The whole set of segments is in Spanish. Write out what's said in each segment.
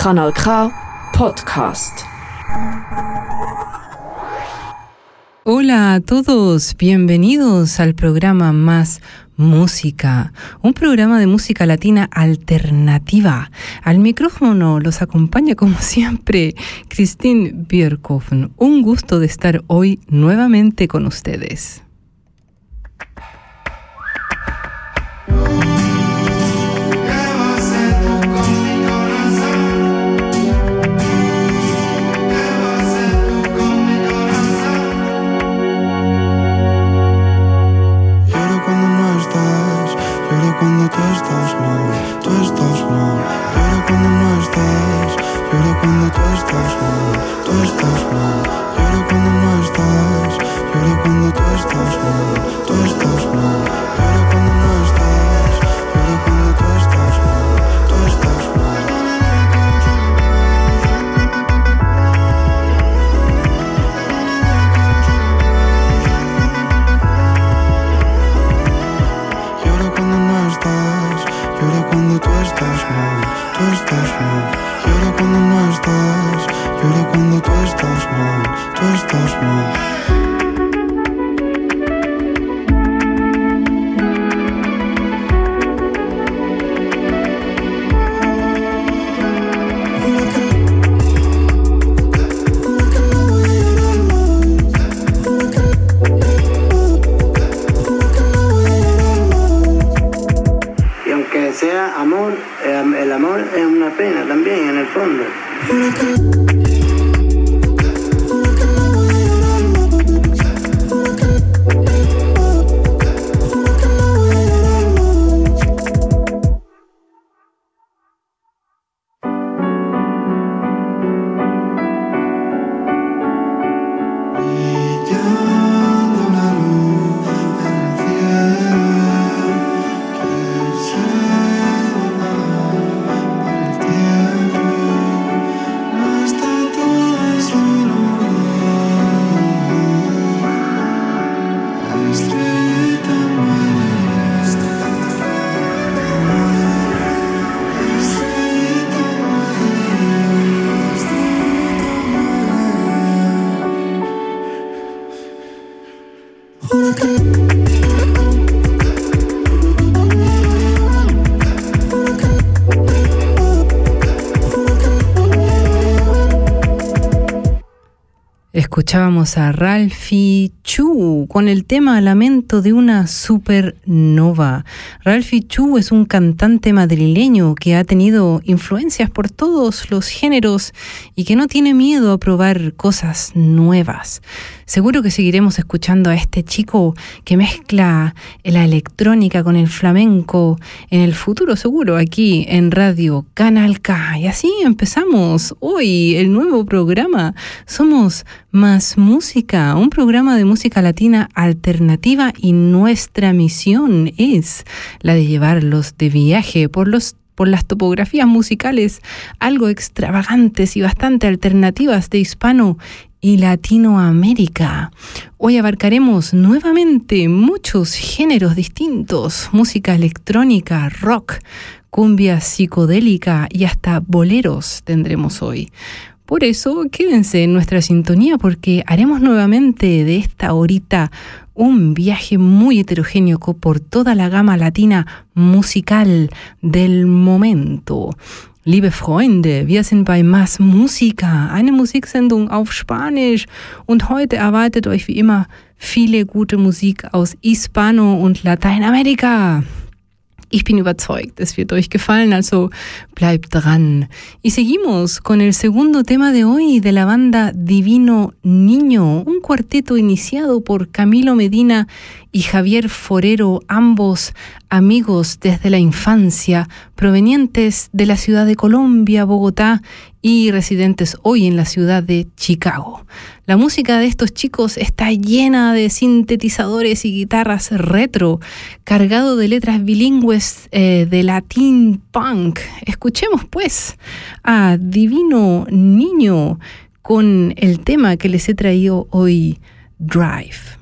Kanal K Podcast. Hola a todos, bienvenidos al programa Más Música, un programa de música latina alternativa. Al micrófono los acompaña como siempre Christine Bierkofen. Un gusto de estar hoy nuevamente con ustedes. Escuchábamos a Ralphie Chu con el tema Lamento de una supernova. Ralphie Chu es un cantante madrileño que ha tenido influencias por todos los géneros y que no tiene miedo a probar cosas nuevas. Seguro que seguiremos escuchando a este chico que mezcla la electrónica con el flamenco en el futuro, seguro, aquí en Radio Canal K. Y así empezamos hoy el nuevo programa. Somos Más Música, un programa de música latina alternativa y nuestra misión es la de llevarlos de viaje por los por las topografías musicales algo extravagantes y bastante alternativas de hispano y Latinoamérica. Hoy abarcaremos nuevamente muchos géneros distintos, música electrónica, rock, cumbia psicodélica y hasta boleros tendremos hoy. Por eso quédense en nuestra sintonía porque haremos nuevamente de esta horita un viaje muy heterogéneo por toda la gama latina musical del momento. Liebe Freunde, wir sind bei Mass Musica, eine Musiksendung auf Spanisch und heute erwartet euch wie immer viele gute Musik aus Hispano und Lateinamerika. Ich bin überzeugt, es wird euch gefallen, also bleibt dran. Y seguimos con el segundo tema de hoy de la banda Divino Niño, un cuarteto iniciado por Camilo Medina y Javier Forero, ambos amigos desde la infancia, provenientes de la ciudad de Colombia, Bogotá y residentes hoy en la ciudad de Chicago. La música de estos chicos está llena de sintetizadores y guitarras retro, cargado de letras bilingües eh, de latín punk. Escuchemos pues a Divino Niño con el tema que les he traído hoy, Drive.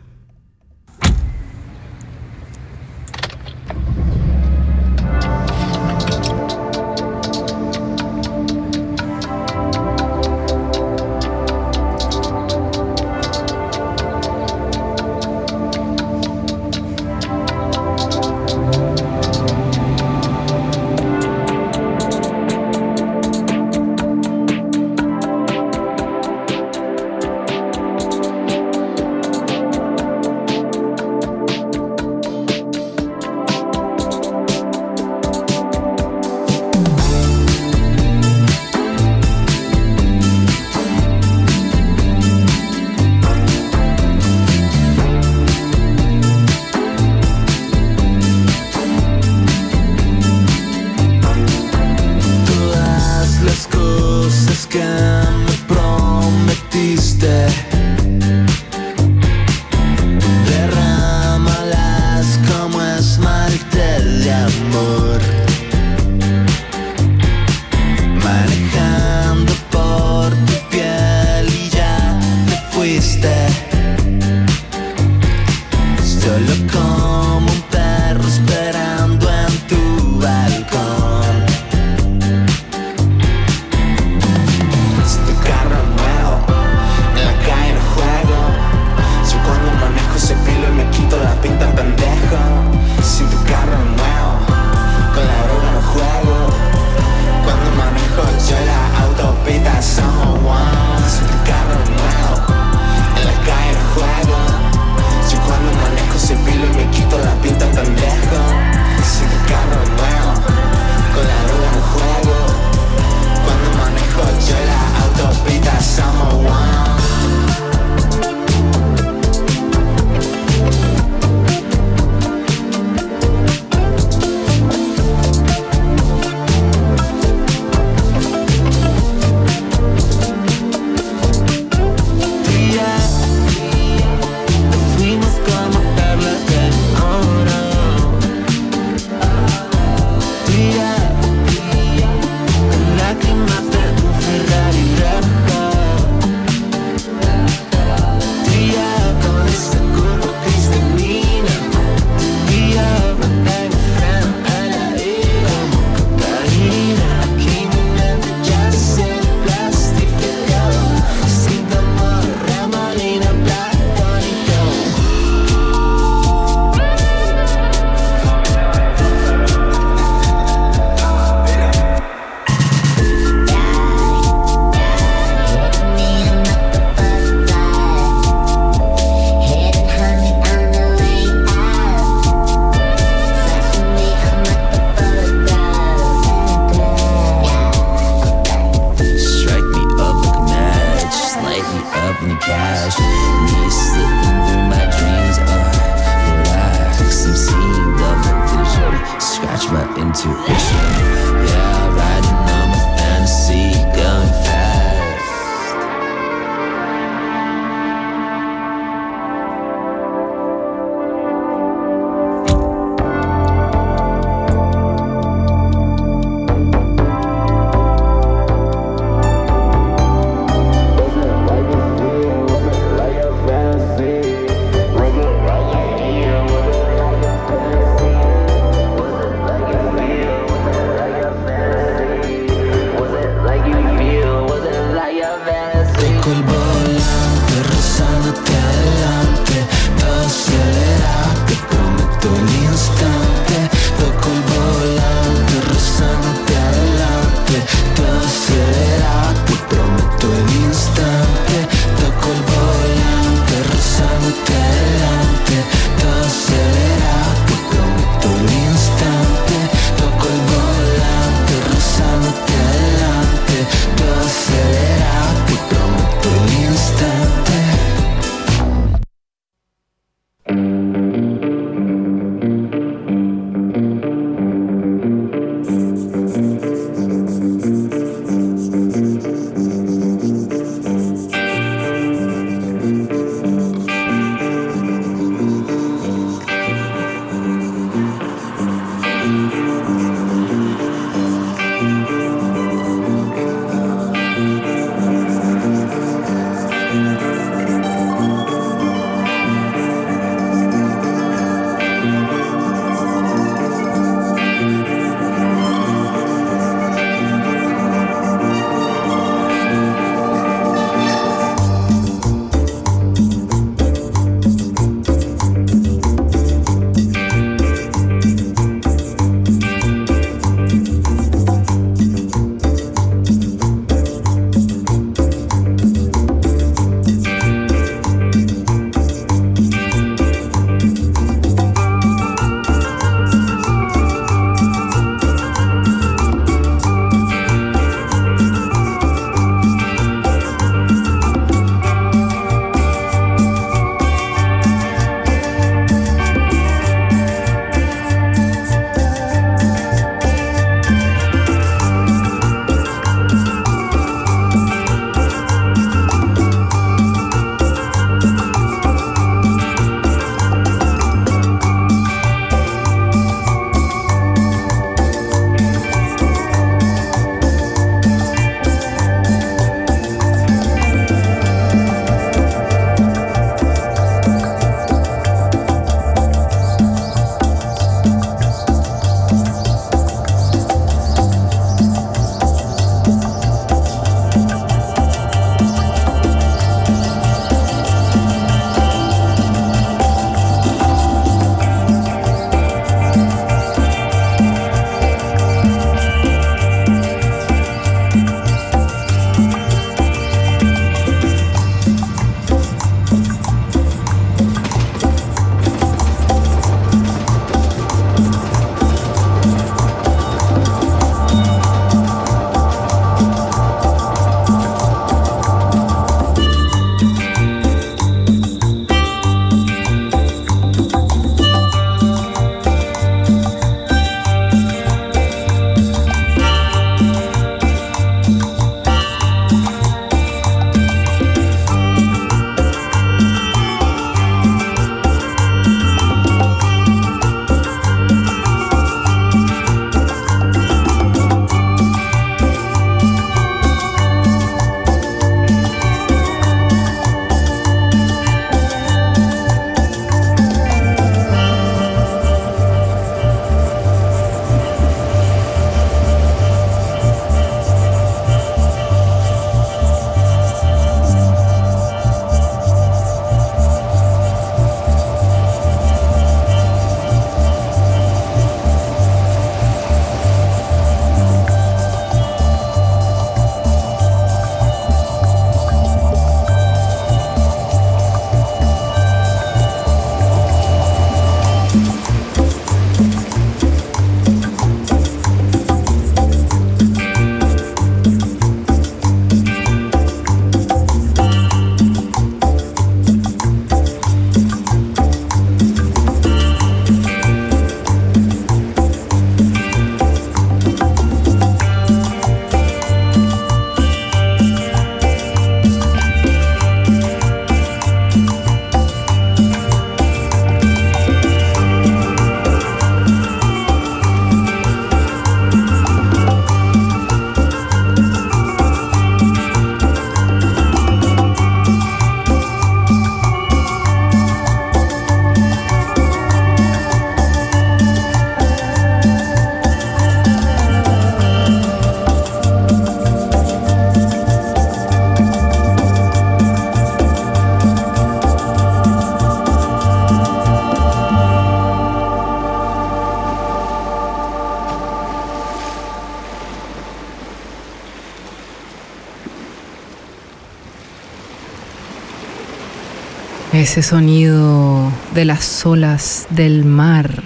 Ese sonido de las olas del mar.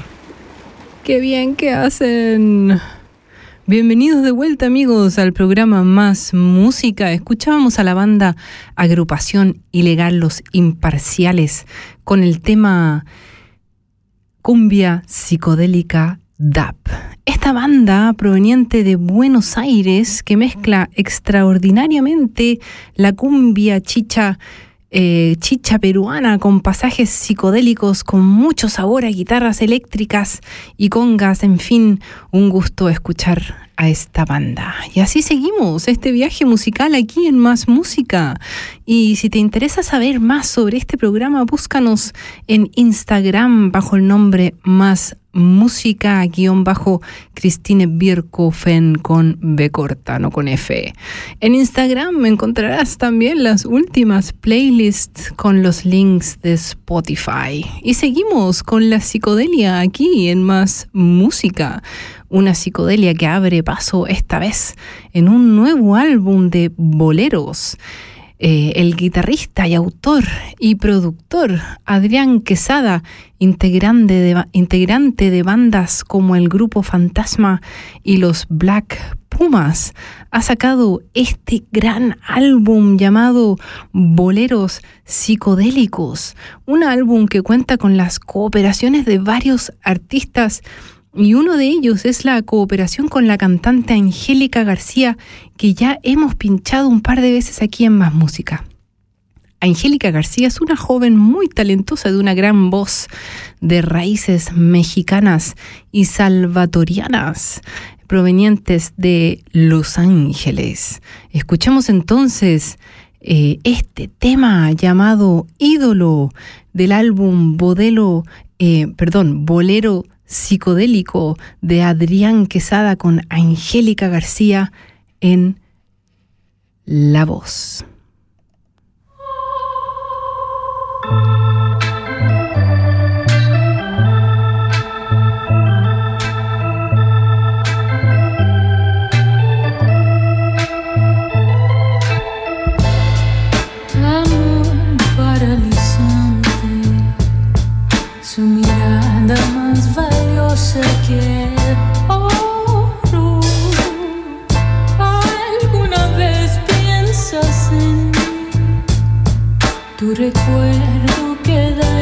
Qué bien que hacen. Bienvenidos de vuelta amigos al programa Más Música. Escuchábamos a la banda Agrupación Ilegal Los Imparciales con el tema Cumbia Psicodélica DAP. Esta banda proveniente de Buenos Aires que mezcla extraordinariamente la cumbia chicha eh, chicha peruana con pasajes psicodélicos, con mucho sabor a guitarras eléctricas y congas, en fin, un gusto escuchar a esta banda. Y así seguimos este viaje musical aquí en Más Música. Y si te interesa saber más sobre este programa, búscanos en Instagram bajo el nombre Más música guion bajo Christine Birkofen con B corta, no con F. En Instagram encontrarás también las últimas playlists con los links de Spotify. Y seguimos con la psicodelia aquí en más música. Una psicodelia que abre paso esta vez en un nuevo álbum de boleros. Eh, el guitarrista y autor y productor Adrián Quesada, integrante de, integrante de bandas como el Grupo Fantasma y los Black Pumas, ha sacado este gran álbum llamado Boleros Psicodélicos, un álbum que cuenta con las cooperaciones de varios artistas y uno de ellos es la cooperación con la cantante Angélica García, que ya hemos pinchado un par de veces aquí en Más Música. Angélica García es una joven muy talentosa de una gran voz de raíces mexicanas y salvatorianas provenientes de Los Ángeles. Escuchemos entonces eh, este tema llamado Ídolo del álbum Bodelo, eh, perdón, Bolero psicodélico de Adrián Quesada con Angélica García en La Voz. Recuerdo queda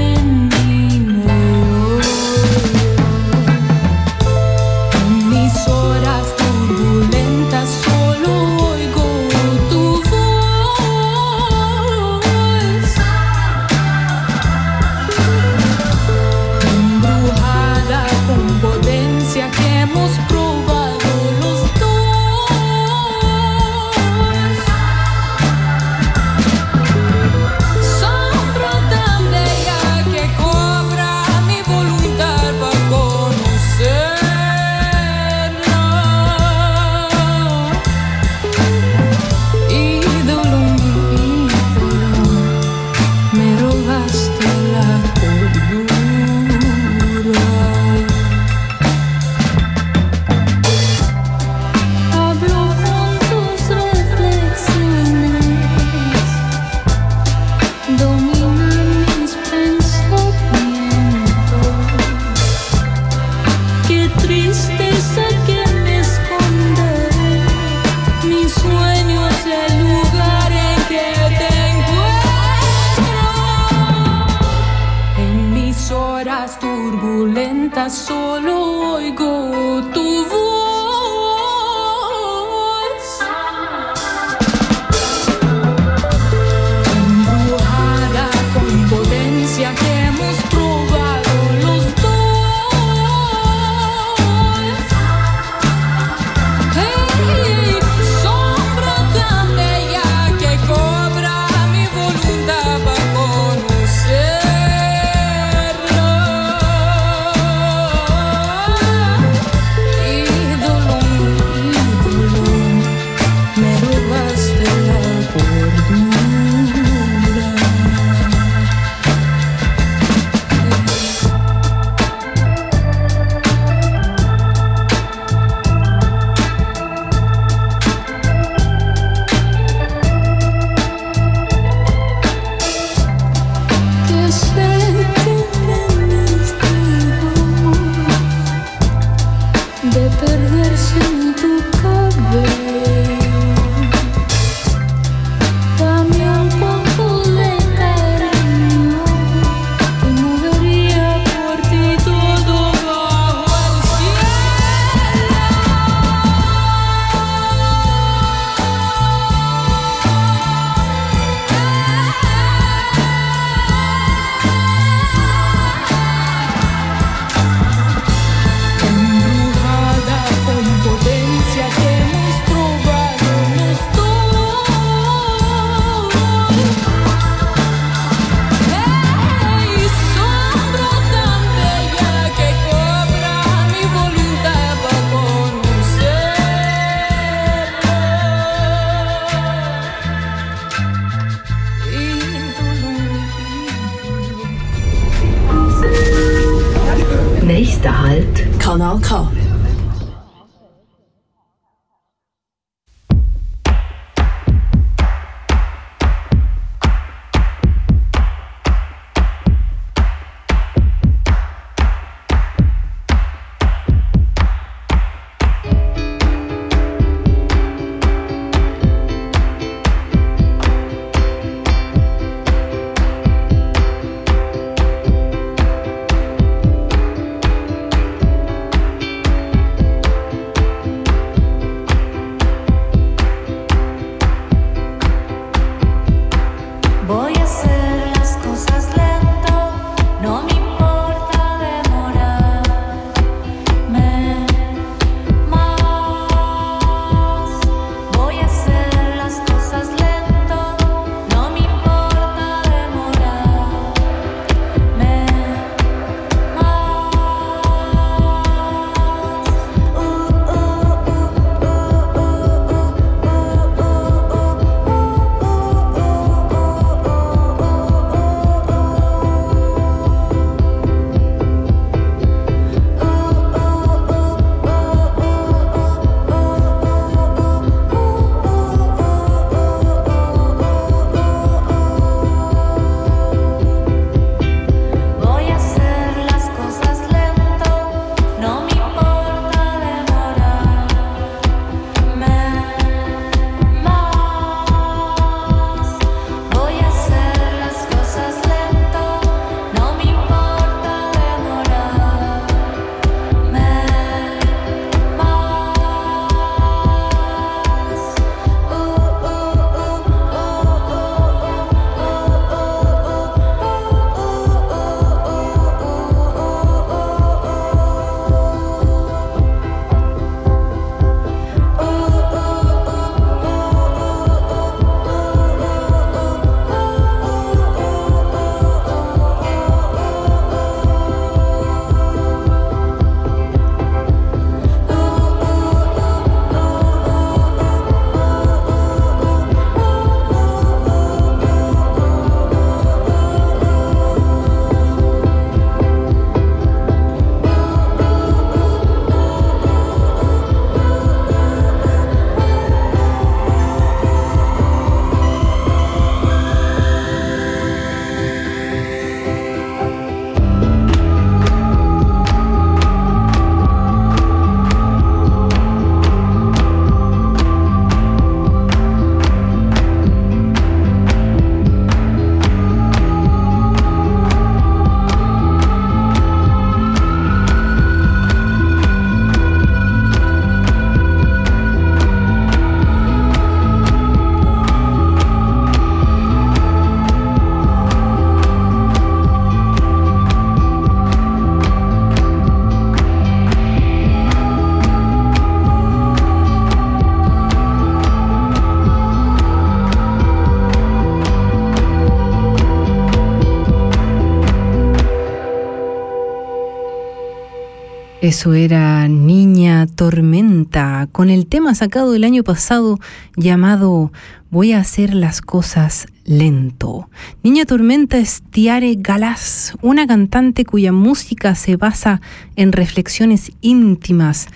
Eso era Niña Tormenta, con el tema sacado el año pasado llamado Voy a hacer las cosas lento. Niña Tormenta es Tiare Galás, una cantante cuya música se basa en reflexiones íntimas,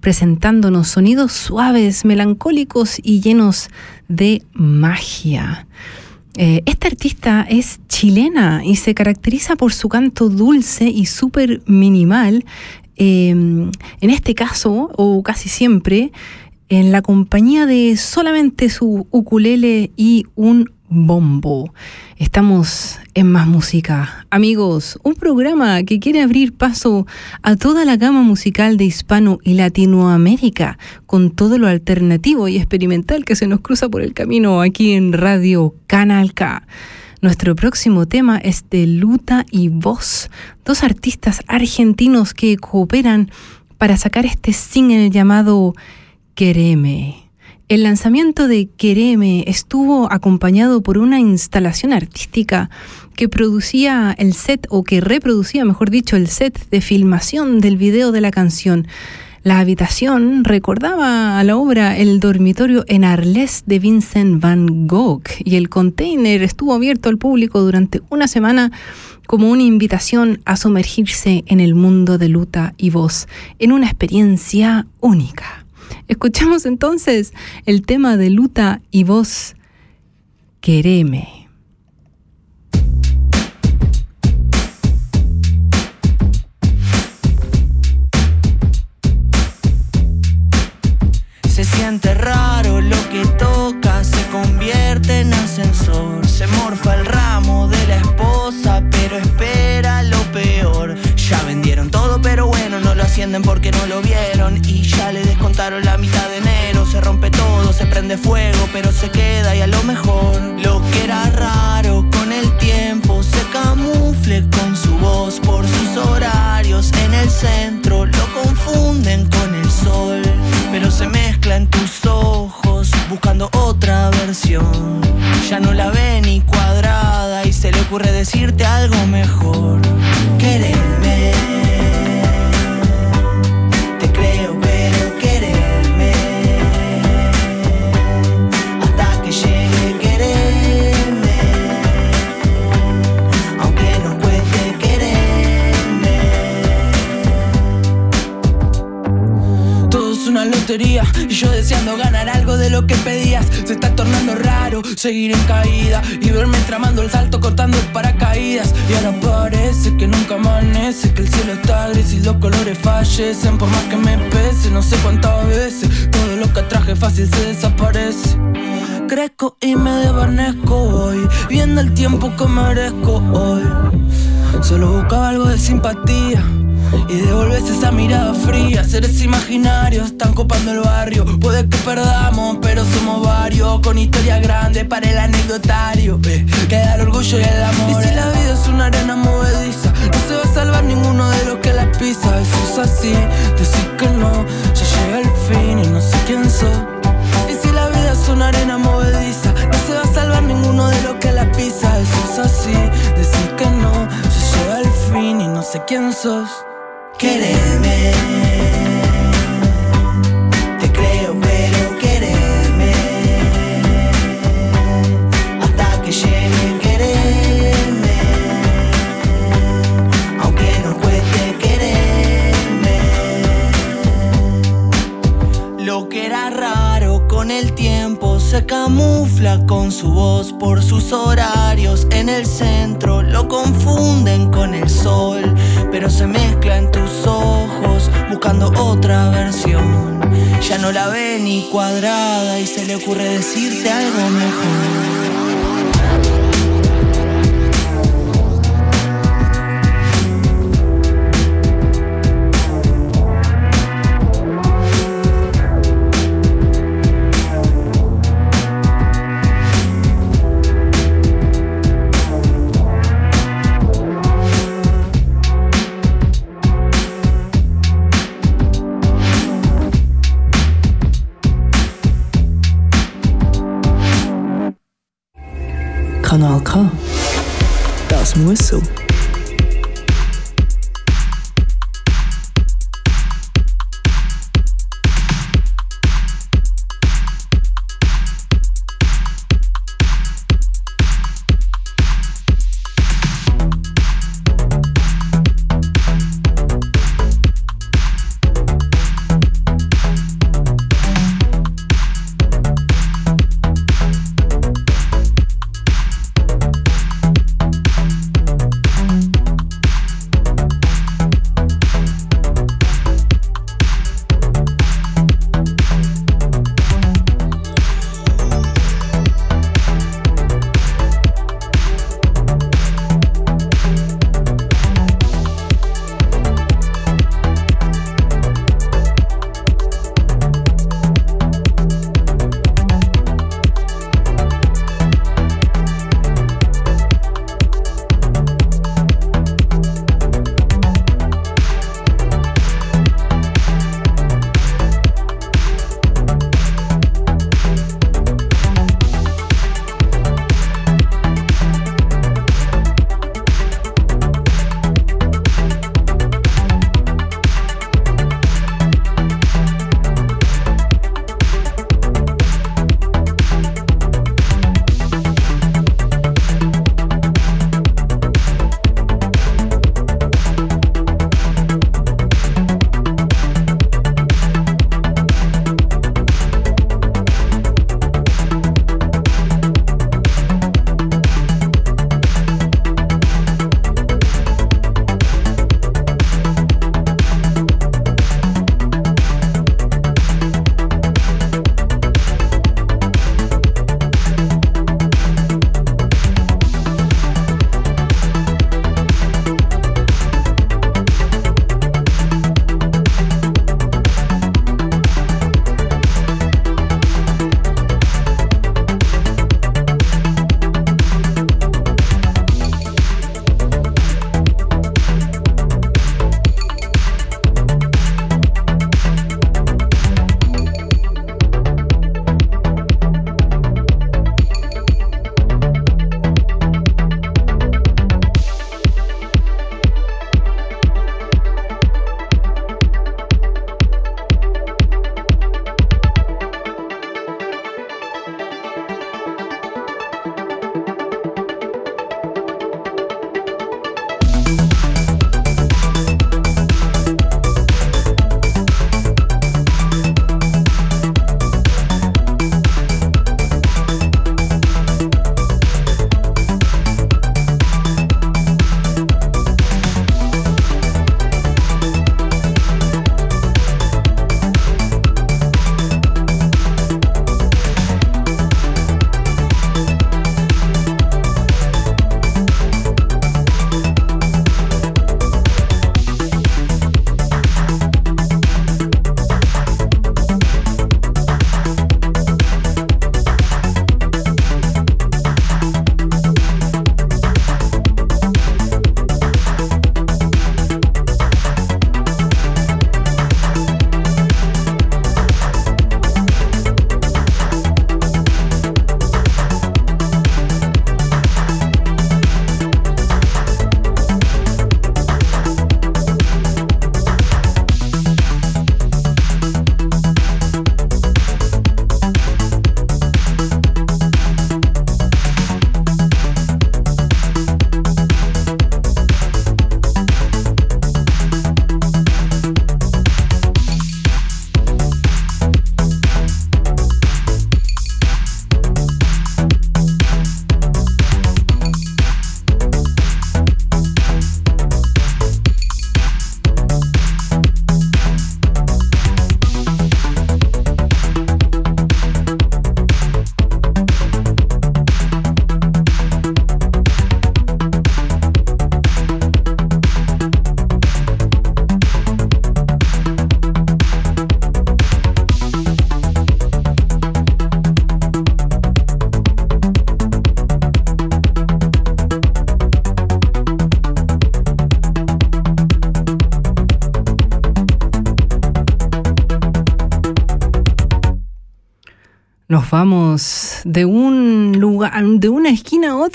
presentándonos sonidos suaves, melancólicos y llenos de magia. Eh, esta artista es chilena y se caracteriza por su canto dulce y súper minimal, eh, en este caso, o casi siempre, en la compañía de solamente su ukulele y un bombo. Estamos en Más Música. Amigos, un programa que quiere abrir paso a toda la gama musical de Hispano y Latinoamérica, con todo lo alternativo y experimental que se nos cruza por el camino aquí en Radio Canal K. Nuestro próximo tema es de Luta y Voz, dos artistas argentinos que cooperan para sacar este single llamado Quereme. El lanzamiento de Quereme estuvo acompañado por una instalación artística que producía el set, o que reproducía, mejor dicho, el set de filmación del video de la canción. La habitación recordaba a la obra El dormitorio en Arles de Vincent van Gogh y el container estuvo abierto al público durante una semana como una invitación a sumergirse en el mundo de luta y voz en una experiencia única. Escuchamos entonces el tema de luta y voz Quereme. Lo que toca, se convierte en ascensor. Se morfa el ramo de la esposa, pero espera lo peor. Ya vendieron todo, pero bueno, no lo ascienden porque no lo vieron. Y ya le descontaron la mitad de enero. Se rompe todo, se prende fuego, pero se queda y a lo mejor. Lo que era raro con el tiempo se camufle con su voz por sus horarios en el centro. En tus ojos buscando otra versión. Ya no la ve ni cuadrada y se le ocurre decirte algo mejor. Quererme. Y yo deseando ganar algo de lo que pedías. Se está tornando raro seguir en caída y verme tramando el salto cortando el paracaídas. Y ahora parece que nunca amanece, que el cielo está gris y los colores fallecen. Por más que me pese, no sé cuántas veces todo lo que traje fácil se desaparece. Crezco y me desvanezco hoy, viendo el tiempo que merezco hoy. Solo buscaba algo de simpatía. Y devolves esa mirada fría, seres imaginarios están copando el barrio. Puede que perdamos, pero somos varios. Con historia grande para el anecdotario. Eh, queda el orgullo y el amor. Y si la vida es una arena movediza, no se va a salvar ninguno de los que la pisa. Eso es así, decir que no, ya llega el fin y no sé quién soy. Y si la vida es una arena movediza, no se va a salvar ninguno de los que la pisa. Eso es así, decir que no, ya llega el fin y no sé quién sos. Quererme. Te creo, se camufla con su voz por sus horarios en el centro. Lo confunden con el sol, pero se mezcla en tus ojos buscando otra versión. Ya no la ve ni cuadrada y se le ocurre decirte algo mejor.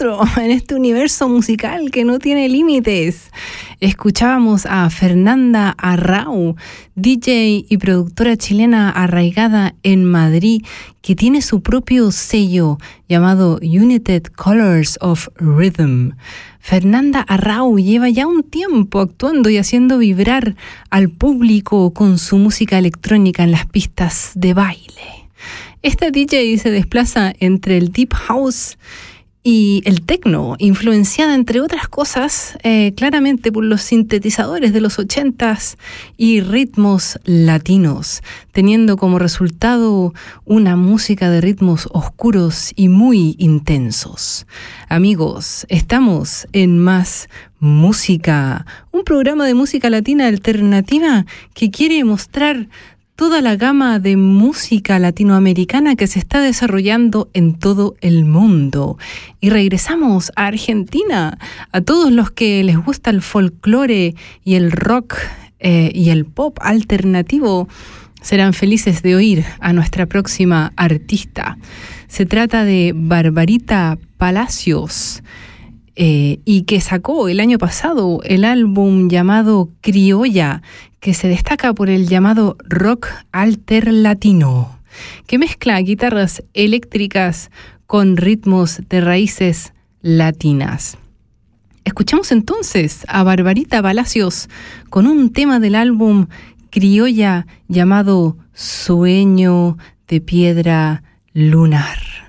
en este universo musical que no tiene límites. Escuchábamos a Fernanda Arrau, DJ y productora chilena arraigada en Madrid, que tiene su propio sello llamado United Colors of Rhythm. Fernanda Arrau lleva ya un tiempo actuando y haciendo vibrar al público con su música electrónica en las pistas de baile. Esta DJ se desplaza entre el deep house y el techno, influenciada entre otras cosas eh, claramente por los sintetizadores de los ochentas y ritmos latinos, teniendo como resultado una música de ritmos oscuros y muy intensos. Amigos, estamos en Más Música, un programa de música latina alternativa que quiere mostrar toda la gama de música latinoamericana que se está desarrollando en todo el mundo. Y regresamos a Argentina, a todos los que les gusta el folclore y el rock eh, y el pop alternativo. Serán felices de oír a nuestra próxima artista. Se trata de Barbarita Palacios. Eh, y que sacó el año pasado el álbum llamado Criolla, que se destaca por el llamado rock alter latino, que mezcla guitarras eléctricas con ritmos de raíces latinas. Escuchamos entonces a Barbarita Palacios con un tema del álbum Criolla llamado Sueño de Piedra Lunar.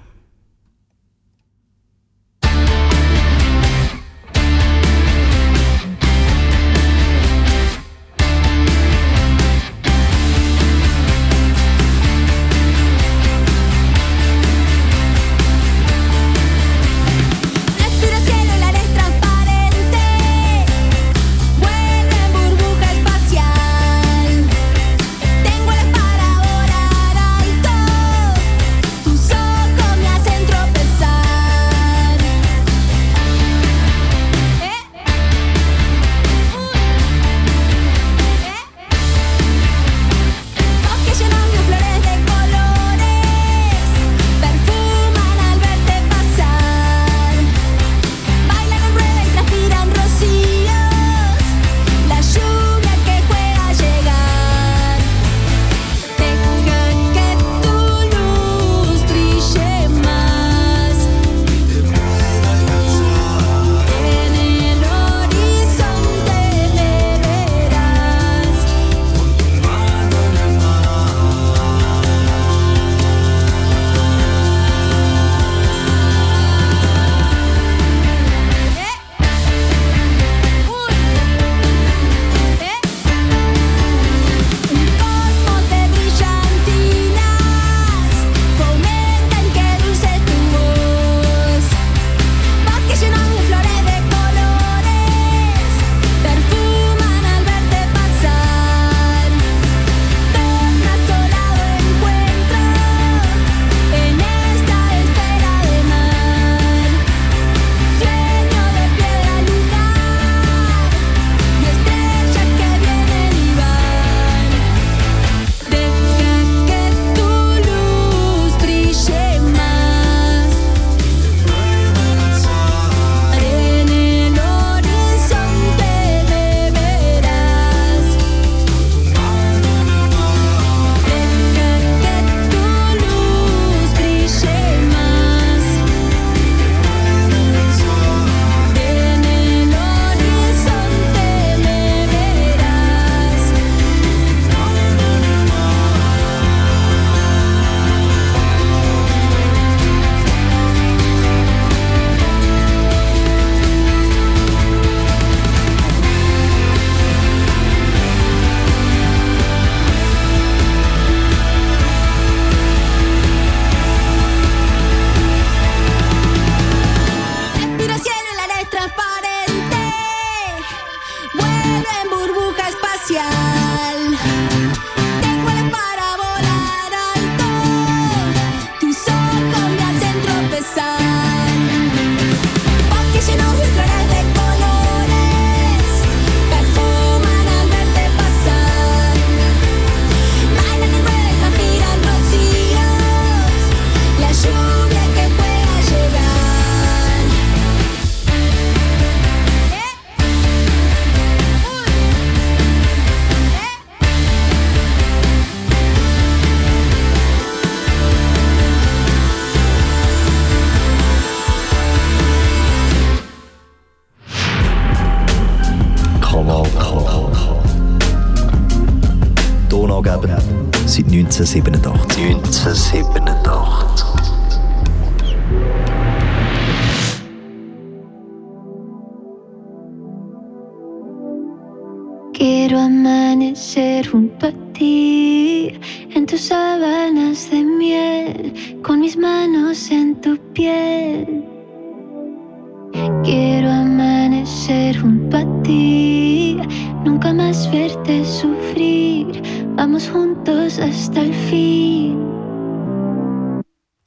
Vamos juntos hasta el fin.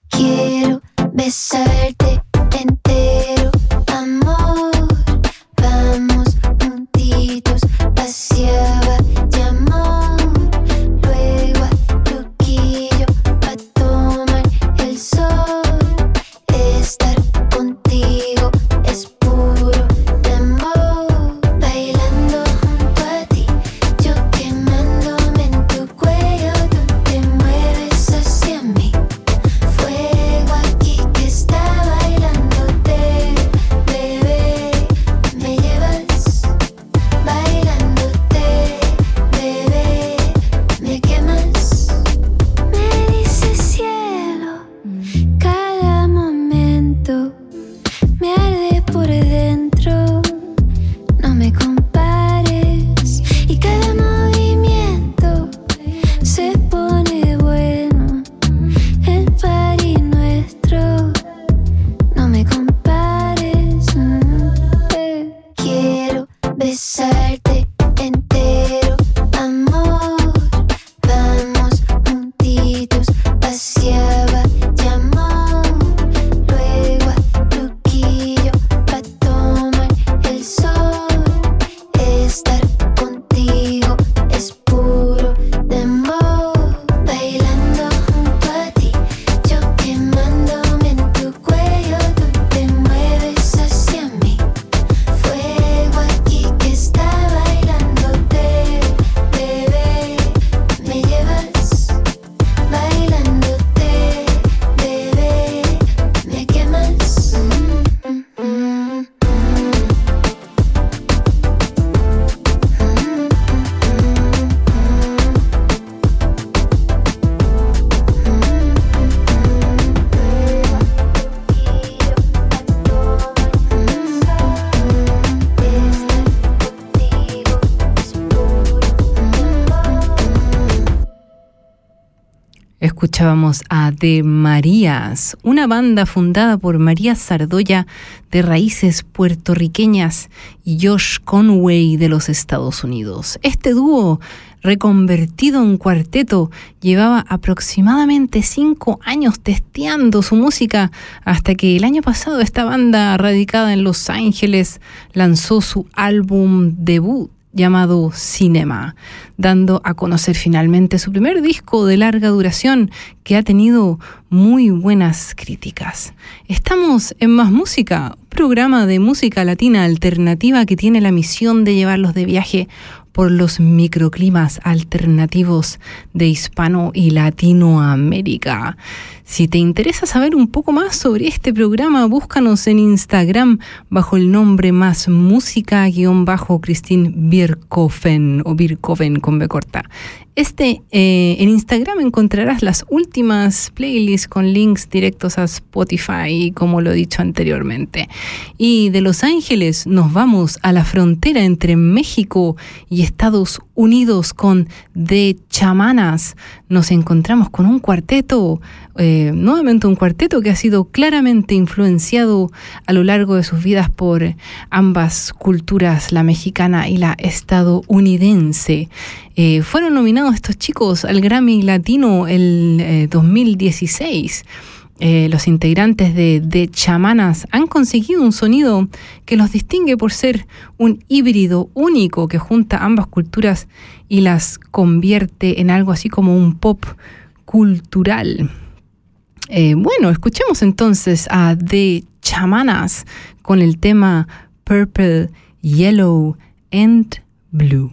Quiero besarte A De Marías, una banda fundada por María Sardoya de raíces puertorriqueñas y Josh Conway de los Estados Unidos. Este dúo, reconvertido en cuarteto, llevaba aproximadamente cinco años testeando su música hasta que el año pasado esta banda, radicada en Los Ángeles, lanzó su álbum debut llamado Cinema, dando a conocer finalmente su primer disco de larga duración que ha tenido muy buenas críticas. Estamos en Más Música, programa de música latina alternativa que tiene la misión de llevarlos de viaje por los microclimas alternativos de Hispano y Latinoamérica. Si te interesa saber un poco más sobre este programa, búscanos en Instagram bajo el nombre más música-bajo Christine Birkoven o Birkoven con B corta. Este, eh, en Instagram encontrarás las últimas playlists con links directos a Spotify, como lo he dicho anteriormente. Y de Los Ángeles nos vamos a la frontera entre México y Estados Unidos con The Chamanas. Nos encontramos con un cuarteto, eh, nuevamente un cuarteto que ha sido claramente influenciado a lo largo de sus vidas por ambas culturas, la mexicana y la estadounidense. Eh, fueron nominados estos chicos al Grammy Latino el eh, 2016. Eh, los integrantes de, de Chamanas han conseguido un sonido que los distingue por ser un híbrido único que junta ambas culturas y las convierte en algo así como un pop cultural. Eh, bueno, escuchemos entonces a The Chamanas con el tema Purple, Yellow and Blue.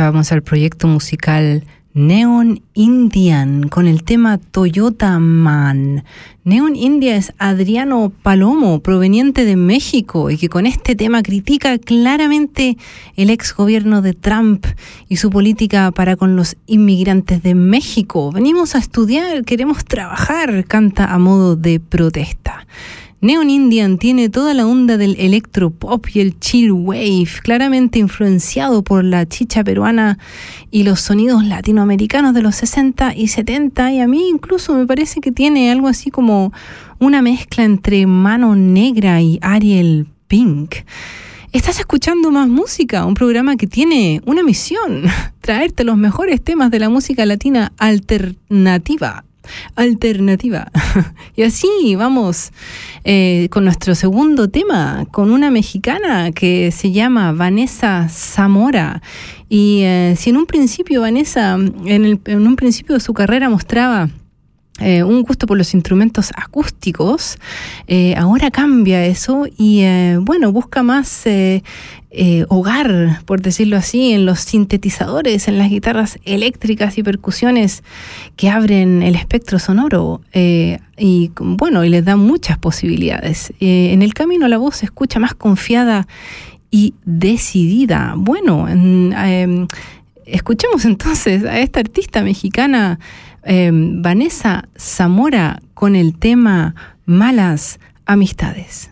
escuchábamos al proyecto musical Neon Indian con el tema Toyota Man. Neon India es Adriano Palomo, proveniente de México, y que con este tema critica claramente el ex gobierno de Trump y su política para con los inmigrantes de México. Venimos a estudiar, queremos trabajar, canta a modo de protesta. Neon Indian tiene toda la onda del electropop y el chill wave, claramente influenciado por la chicha peruana y los sonidos latinoamericanos de los 60 y 70, y a mí incluso me parece que tiene algo así como una mezcla entre Mano Negra y Ariel Pink. Estás escuchando más música, un programa que tiene una misión, traerte los mejores temas de la música latina alternativa alternativa. y así vamos eh, con nuestro segundo tema, con una mexicana que se llama Vanessa Zamora. Y eh, si en un principio Vanessa, en, un principio de su carrera mostraba... Eh, un gusto por los instrumentos acústicos. Ahora cambia eso y bueno, busca más eh, hogar, por decirlo así, en los sintetizadores, en las guitarras eléctricas y percusiones que abren el espectro sonoro eh, y bueno, y les dan muchas posibilidades. Eh, en el camino la voz se escucha más confiada y decidida. Bueno, em, escuchemos entonces a esta artista mexicana em, Vanessa Zamora con el tema Malas Amistades.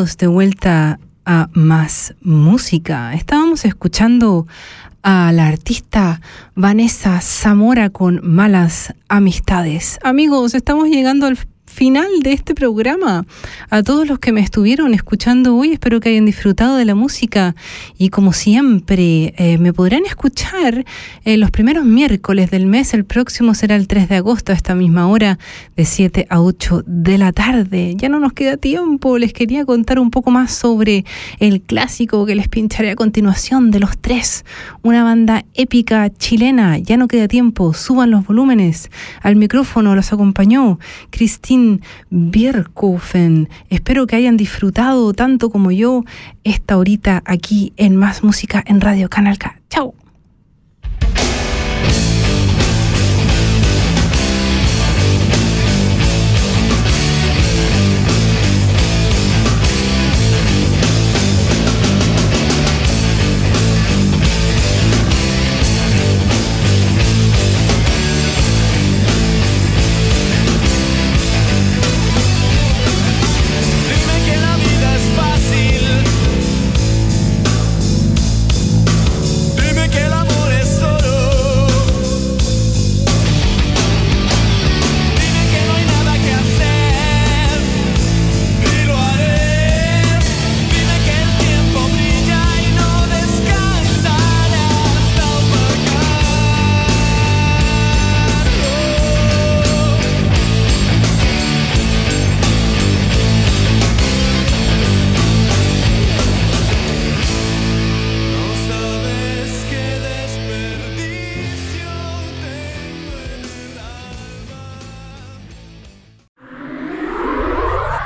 De vuelta a Más Música. Estábamos escuchando a la artista Vanessa Zamora con Malas Amistades. Amigos, estamos llegando al final de este programa. A todos los que me estuvieron escuchando hoy, espero que hayan disfrutado de la música y como siempre eh, me podrán escuchar eh, los primeros miércoles del mes. El próximo será el 3 de agosto a esta misma hora de 7 a 8 de la tarde. Ya no nos queda tiempo, les quería contar un poco más sobre el clásico que les pincharé a continuación de los tres. Una banda épica chilena. Ya no queda tiempo, suban los volúmenes. Al micrófono los acompañó Cristina Bierkofen. Espero que hayan disfrutado tanto como yo esta horita aquí en Más Música en Radio Canal K. Chao.